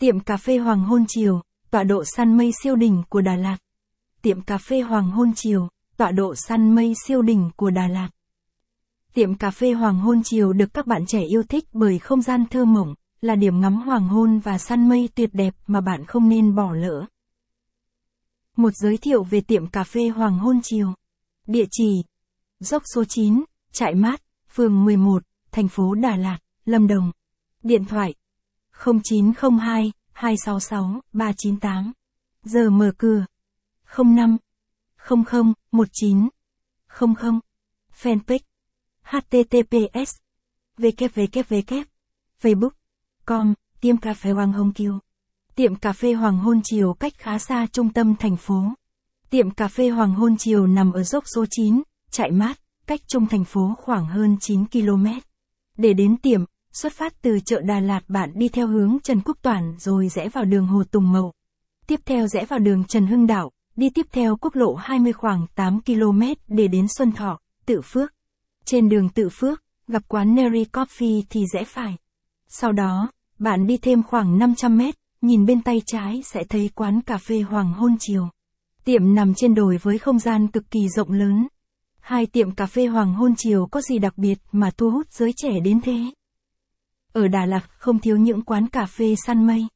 Tiệm cà phê Hoàng Hôn Chiều, tọa độ săn mây siêu đỉnh của Đà Lạt. Tiệm cà phê Hoàng Hôn Chiều, tọa độ săn mây siêu đỉnh của Đà Lạt. Tiệm cà phê Hoàng Hôn Chiều được các bạn trẻ yêu thích bởi không gian thơ mộng, là điểm ngắm hoàng hôn và săn mây tuyệt đẹp mà bạn không nên bỏ lỡ. Một giới thiệu về tiệm cà phê Hoàng Hôn Chiều. Địa chỉ Dốc số 9, Trại Mát, phường 11, thành phố Đà Lạt, Lâm Đồng. Điện thoại 0902 266 398. Giờ mở cửa 05 00 19 00. Fanpage https www facebook com tiệm cà phê Hoàng Hôn Kiều. Tiệm cà phê Hoàng Hôn Chiều cách khá xa trung tâm thành phố. Tiệm cà phê Hoàng Hôn Chiều nằm ở dốc số 9, chạy mát, cách trung thành phố khoảng hơn 9 km. Để đến tiệm, xuất phát từ chợ Đà Lạt bạn đi theo hướng Trần Quốc Toản rồi rẽ vào đường Hồ Tùng Mậu. Tiếp theo rẽ vào đường Trần Hưng Đạo, đi tiếp theo quốc lộ 20 khoảng 8 km để đến Xuân Thọ, Tự Phước. Trên đường Tự Phước, gặp quán Neri Coffee thì rẽ phải. Sau đó, bạn đi thêm khoảng 500 mét, nhìn bên tay trái sẽ thấy quán cà phê Hoàng Hôn Chiều. Tiệm nằm trên đồi với không gian cực kỳ rộng lớn. Hai tiệm cà phê Hoàng Hôn Chiều có gì đặc biệt mà thu hút giới trẻ đến thế? Ở Đà Lạt không thiếu những quán cà phê săn mây.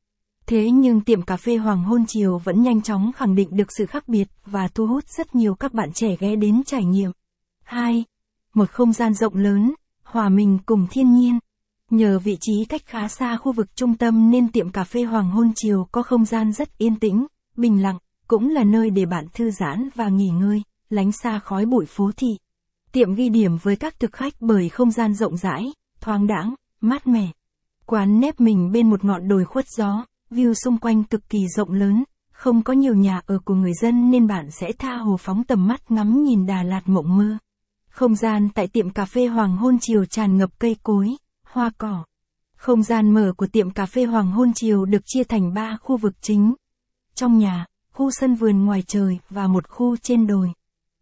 Thế nhưng tiệm cà phê Hoàng Hôn Chiều vẫn nhanh chóng khẳng định được sự khác biệt và thu hút rất nhiều các bạn trẻ ghé đến trải nghiệm. 2. Một không gian rộng lớn, hòa mình cùng thiên nhiên. Nhờ vị trí cách khá xa khu vực trung tâm nên tiệm cà phê Hoàng Hôn Chiều có không gian rất yên tĩnh, bình lặng, cũng là nơi để bạn thư giãn và nghỉ ngơi, lánh xa khói bụi phố thị. Tiệm ghi điểm với các thực khách bởi không gian rộng rãi, thoáng đãng, mát mẻ. Quán nép mình bên một ngọn đồi khuất gió, view xung quanh cực kỳ rộng lớn, không có nhiều nhà ở của người dân nên bạn sẽ tha hồ phóng tầm mắt ngắm nhìn Đà Lạt mộng mơ. Không gian tại tiệm cà phê Hoàng Hôn Chiều tràn ngập cây cối, hoa cỏ. Không gian mở của tiệm cà phê Hoàng Hôn Chiều được chia thành ba khu vực chính. Trong nhà, khu sân vườn ngoài trời và một khu trên đồi.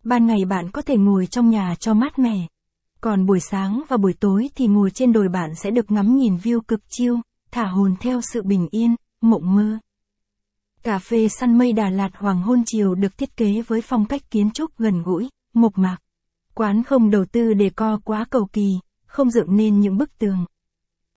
Ban ngày bạn có thể ngồi trong nhà cho mát mẻ. Còn buổi sáng và buổi tối thì ngồi trên đồi bạn sẽ được ngắm nhìn view cực chiêu, thả hồn theo sự bình yên, mộng mơ. Cà phê săn mây Đà Lạt Hoàng Hôn Chiều được thiết kế với phong cách kiến trúc gần gũi, mộc mạc. Quán không đầu tư để co quá cầu kỳ, không dựng nên những bức tường,